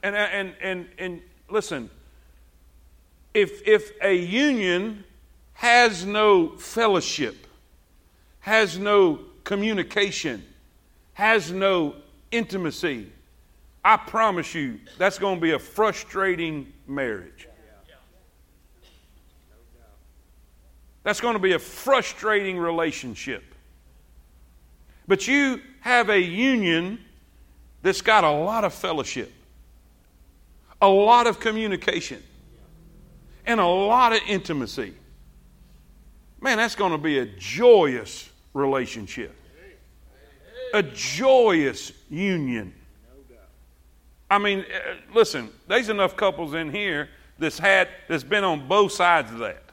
And, and, and, and listen, if, if a union has no fellowship, has no communication, has no intimacy, I promise you that's going to be a frustrating marriage. That's going to be a frustrating relationship. But you have a union that's got a lot of fellowship a lot of communication and a lot of intimacy. Man, that's going to be a joyous relationship, a joyous union. I mean, uh, listen, there's enough couples in here that's had that's been on both sides of that.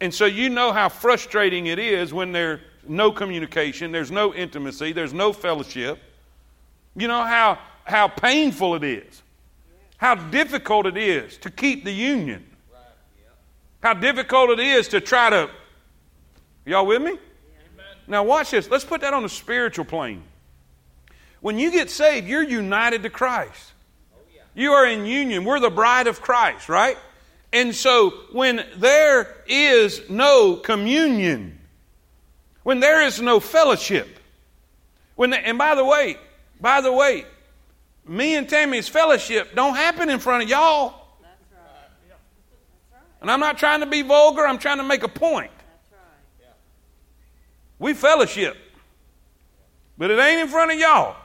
And so you know how frustrating it is when there's no communication, there's no intimacy, there's no fellowship. You know how how painful it is how difficult it is to keep the union. How difficult it is to try to. Y'all with me? Now, watch this. Let's put that on the spiritual plane. When you get saved, you're united to Christ. You are in union. We're the bride of Christ, right? And so, when there is no communion, when there is no fellowship, when the, and by the way, by the way, me and Tammy's fellowship don't happen in front of y'all. That's right. That's right. And I'm not trying to be vulgar, I'm trying to make a point. That's right. We fellowship, but it ain't in front of y'all. Right.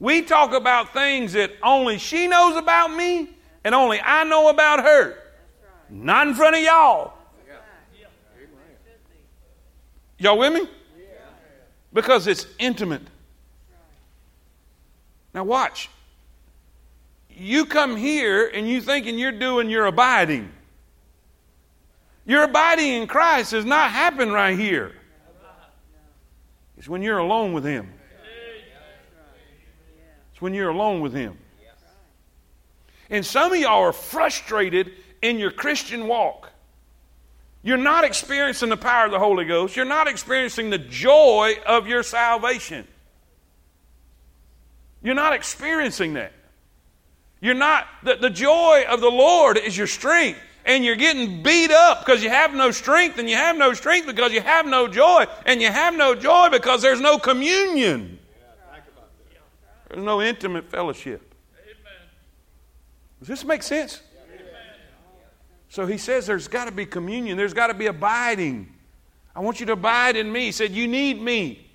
We talk about things that only she knows about me and only I know about her. Not in front of y'all. Y'all with me? Because it's intimate. Now, watch. You come here and you thinking you're doing your abiding. Your abiding in Christ does not happen right here. It's when you're alone with Him. It's when you're alone with Him. And some of y'all are frustrated in your Christian walk. You're not experiencing the power of the Holy Ghost. You're not experiencing the joy of your salvation. You're not experiencing that. You're not, the, the joy of the Lord is your strength. And you're getting beat up because you have no strength, and you have no strength because you have no joy, and you have no joy because there's no communion. There's no intimate fellowship. Does this make sense? So he says there's got to be communion, there's got to be abiding. I want you to abide in me. He said, You need me.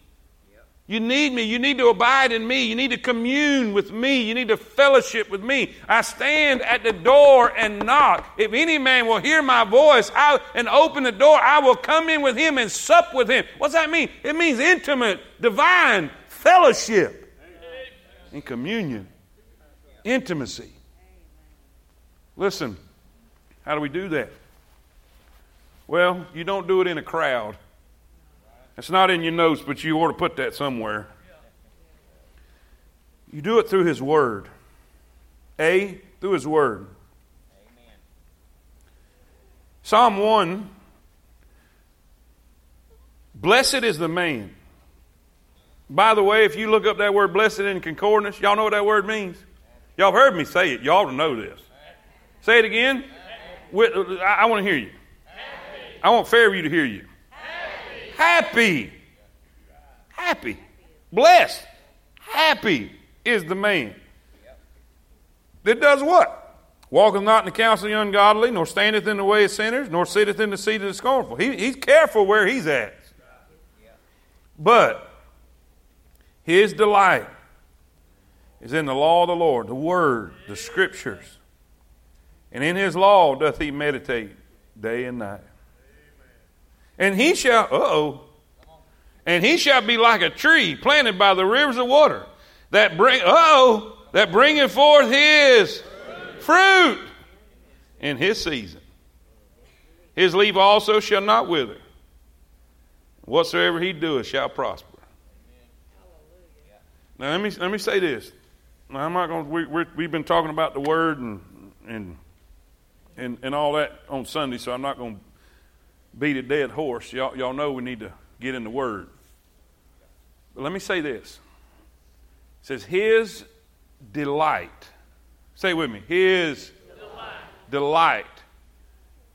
You need me. You need to abide in me. You need to commune with me. You need to fellowship with me. I stand at the door and knock. If any man will hear my voice I, and open the door, I will come in with him and sup with him. What's that mean? It means intimate, divine fellowship and communion, intimacy. Listen, how do we do that? Well, you don't do it in a crowd. It's not in your notes, but you ought to put that somewhere. You do it through His Word. A, through His Word. Amen. Psalm 1 Blessed is the man. By the way, if you look up that word blessed in concordance, y'all know what that word means? Y'all have heard me say it. Y'all ought to know this. Say it again. I want to hear you. I want Fairview to hear you. Happy. Happy. Blessed. Happy is the man that does what? Walketh not in the counsel of the ungodly, nor standeth in the way of sinners, nor sitteth in the seat of the scornful. He, he's careful where he's at. But his delight is in the law of the Lord, the word, the scriptures. And in his law doth he meditate day and night. And he shall, oh, and he shall be like a tree planted by the rivers of water that bring, oh, that bringeth forth his fruit in his season. His leaf also shall not wither. Whatsoever he doeth shall prosper. Now let me let me say this. Now, I'm not going. We, we have been talking about the word and and and and all that on Sunday, so I'm not going to beat a dead horse. Y'all, y'all know we need to get in the Word. But let me say this. It says, His delight. Say it with me. His delight. delight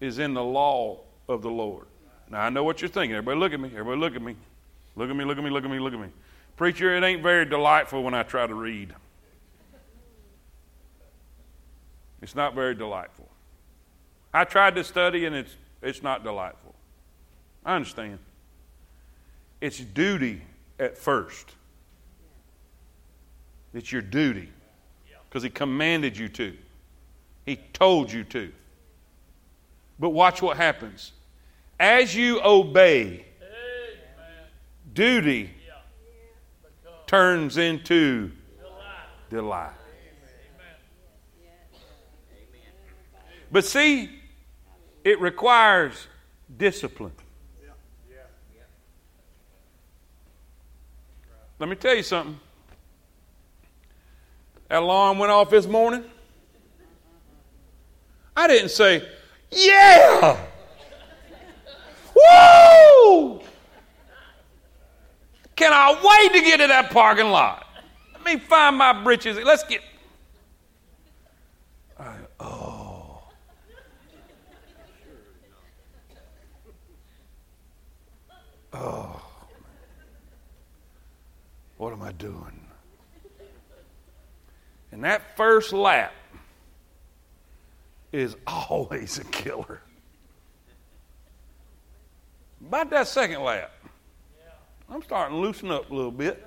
is in the law of the Lord. Now, I know what you're thinking. Everybody look at me. Everybody look at me. Look at me, look at me, look at me, look at me. Preacher, it ain't very delightful when I try to read. It's not very delightful. I tried to study and it's, it's not delightful. I understand. It's duty at first. It's your duty because He commanded you to, He told you to. But watch what happens. As you obey, duty turns into delight. But see, it requires discipline. Let me tell you something. That alarm went off this morning. I didn't say, yeah! Woo! Can I wait to get to that parking lot? Let me find my britches. Let's get. Oh. What am I doing? And that first lap is always a killer. About that second lap, I'm starting to loosen up a little bit.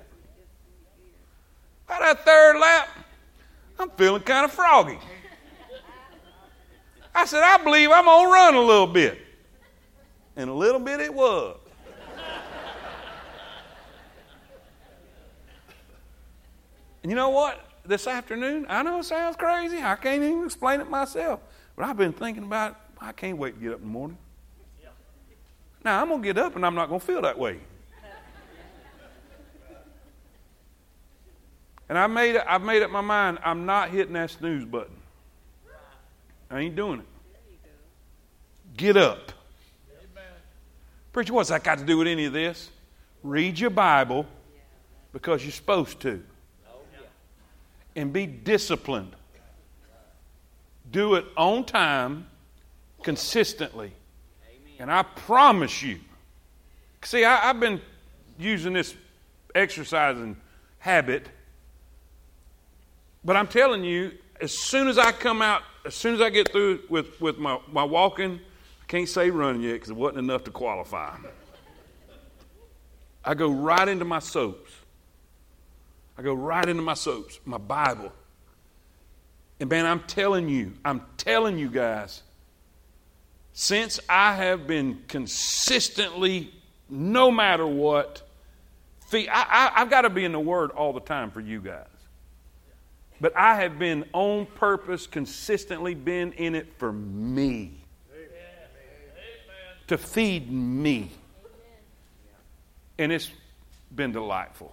About that third lap, I'm feeling kind of froggy. I said, I believe I'm going to run a little bit. And a little bit it was. And you know what? This afternoon, I know it sounds crazy. I can't even explain it myself. But I've been thinking about it. I can't wait to get up in the morning. Now, I'm going to get up and I'm not going to feel that way. And I made it, I've made up my mind I'm not hitting that snooze button. I ain't doing it. Get up. Preacher, what's that got to do with any of this? Read your Bible because you're supposed to and be disciplined. Do it on time, consistently. And I promise you, see, I, have been using this exercising habit, but I'm telling you, as soon as I come out, as soon as I get through with, with my, my walking, I can't say running yet because it wasn't enough to qualify. I go right into my soaps I go right into my soaps, my Bible. And man, I'm telling you, I'm telling you guys, since I have been consistently, no matter what, I, have got to be in the Word all the time for you guys. But I have been on purpose, consistently been in it for me. Amen. To feed me. And it's been delightful.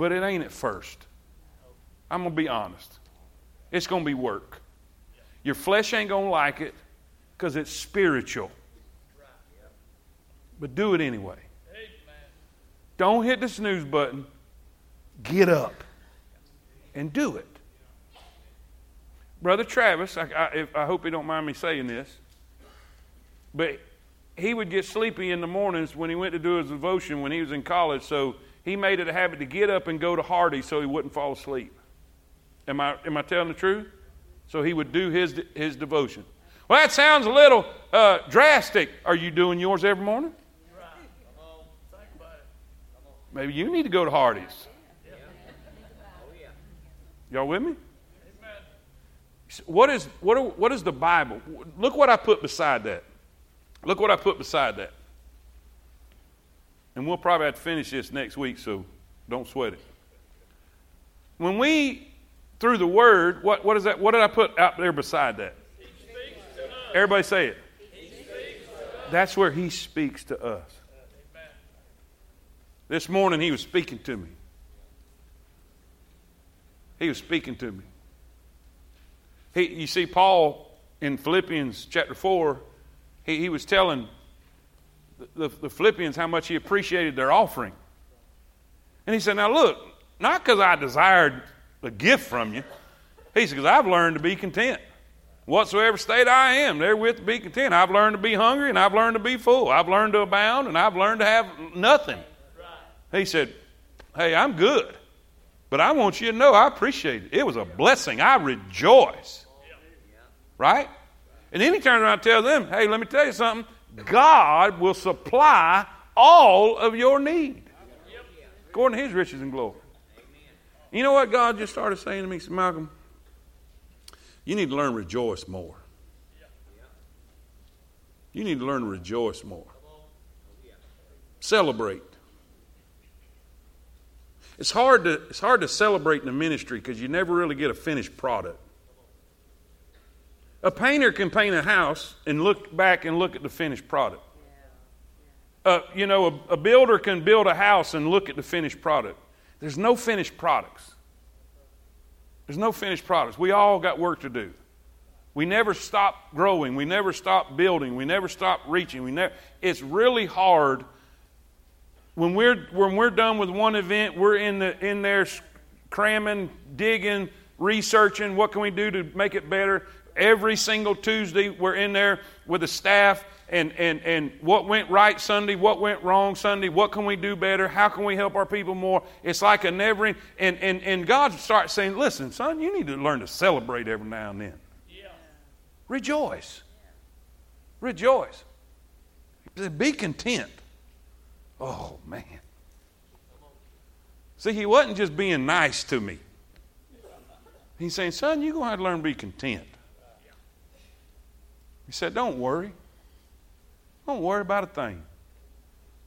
But it ain't at first. I'm going to be honest. It's going to be work. Your flesh ain't going to like it because it's spiritual. But do it anyway. Don't hit the snooze button. Get up and do it. Brother Travis, I, I, I hope he don't mind me saying this, but he would get sleepy in the mornings when he went to do his devotion when he was in college, so he made it a habit to get up and go to Hardy so he wouldn't fall asleep. Am I, am I telling the truth? So he would do his, his devotion. Well, that sounds a little uh, drastic. Are you doing yours every morning? Maybe you need to go to Hardee's. Y'all with me? What is, what, what is the Bible? Look what I put beside that. Look what I put beside that. And we'll probably have to finish this next week, so don't sweat it. When we, through the Word, what, what is that? What did I put out there beside that? Everybody say it. That's where He speaks to us. This morning he was speaking to me. He was speaking to me. He, you see, Paul in Philippians chapter 4, he, he was telling the, the, Philippians how much he appreciated their offering. And he said, Now look, not because I desired a gift from you, he said, because I've learned to be content. Whatsoever state I am, therewith to be content. I've learned to be hungry and I've learned to be full. I've learned to abound and I've learned to have nothing. He said, Hey, I'm good. But I want you to know I appreciate it. It was a blessing. I rejoice. Right? And then he turns around and tells them, Hey, let me tell you something. God will supply all of your need according to his riches and glory. You know what God just started saying to me? Malcolm, you need to learn to rejoice more. You need to learn to rejoice more. Celebrate. It's hard to, it's hard to celebrate in the ministry because you never really get a finished product. A painter can paint a house and look back and look at the finished product. Uh, you know, a, a builder can build a house and look at the finished product. There's no finished products. There's no finished products. We all got work to do. We never stop growing. We never stop building. We never stop reaching. We never, it's really hard when we're, when we're done with one event, we're in, the, in there cramming, digging, researching what can we do to make it better. Every single Tuesday, we're in there with the staff and, and, and what went right Sunday, what went wrong Sunday, what can we do better, how can we help our people more. It's like a never end. And, and, and God starts saying, listen, son, you need to learn to celebrate every now and then. Yeah. Rejoice. Rejoice. Be content. Oh, man. See, he wasn't just being nice to me. He's saying, son, you're going to have to learn to be content. He said, don't worry. Don't worry about a thing.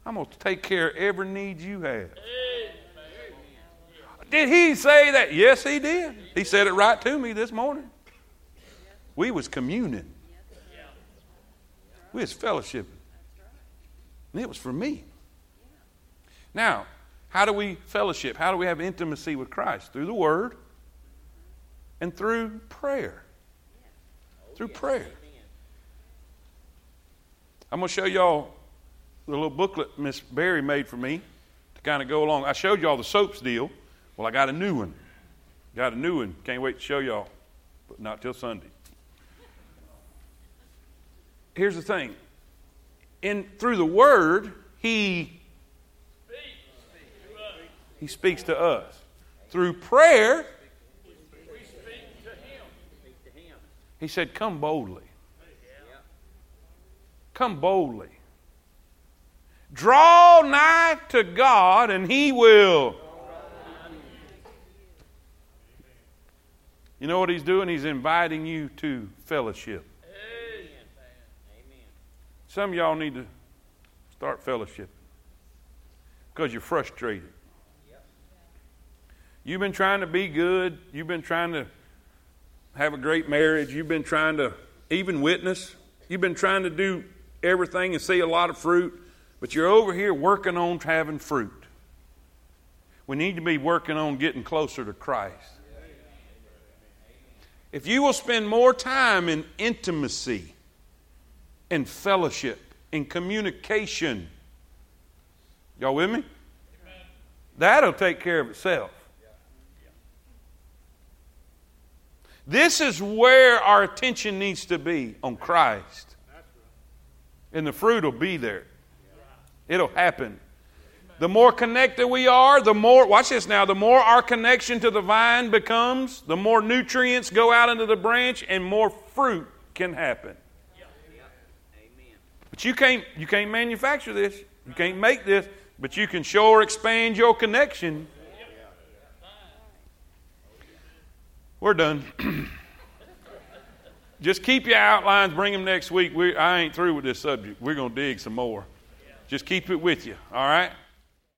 I'm going to take care of every need you have. Did he say that? Yes, he did. He said it right to me this morning. We was communing. We was fellowshipping. And it was for me. Now, how do we fellowship? How do we have intimacy with Christ? Through the Word and through prayer. Through prayer. I'm going to show y'all the little booklet Miss Barry made for me to kind of go along. I showed y'all the soaps deal. Well, I got a new one. Got a new one. Can't wait to show y'all, but not till Sunday. Here's the thing. In through the word, he he speaks to us. Through prayer, He said, Come boldly. Come boldly. Draw nigh to God and He will. You know what He's doing? He's inviting you to fellowship. Some of y'all need to start fellowship because you're frustrated. You've been trying to be good. You've been trying to have a great marriage. You've been trying to even witness. You've been trying to do everything and see a lot of fruit, but you're over here working on having fruit. We need to be working on getting closer to Christ. If you will spend more time in intimacy, in fellowship, in communication, y'all with me? That'll take care of itself. This is where our attention needs to be on Christ. And the fruit will be there. It'll happen. The more connected we are, the more, watch this now, the more our connection to the vine becomes, the more nutrients go out into the branch and more fruit can happen. But you can't, you can't manufacture this. You can't make this, but you can sure expand your connection We're done. Just keep your outlines, bring them next week. We, I ain't through with this subject. We're going to dig some more. Just keep it with you, all right?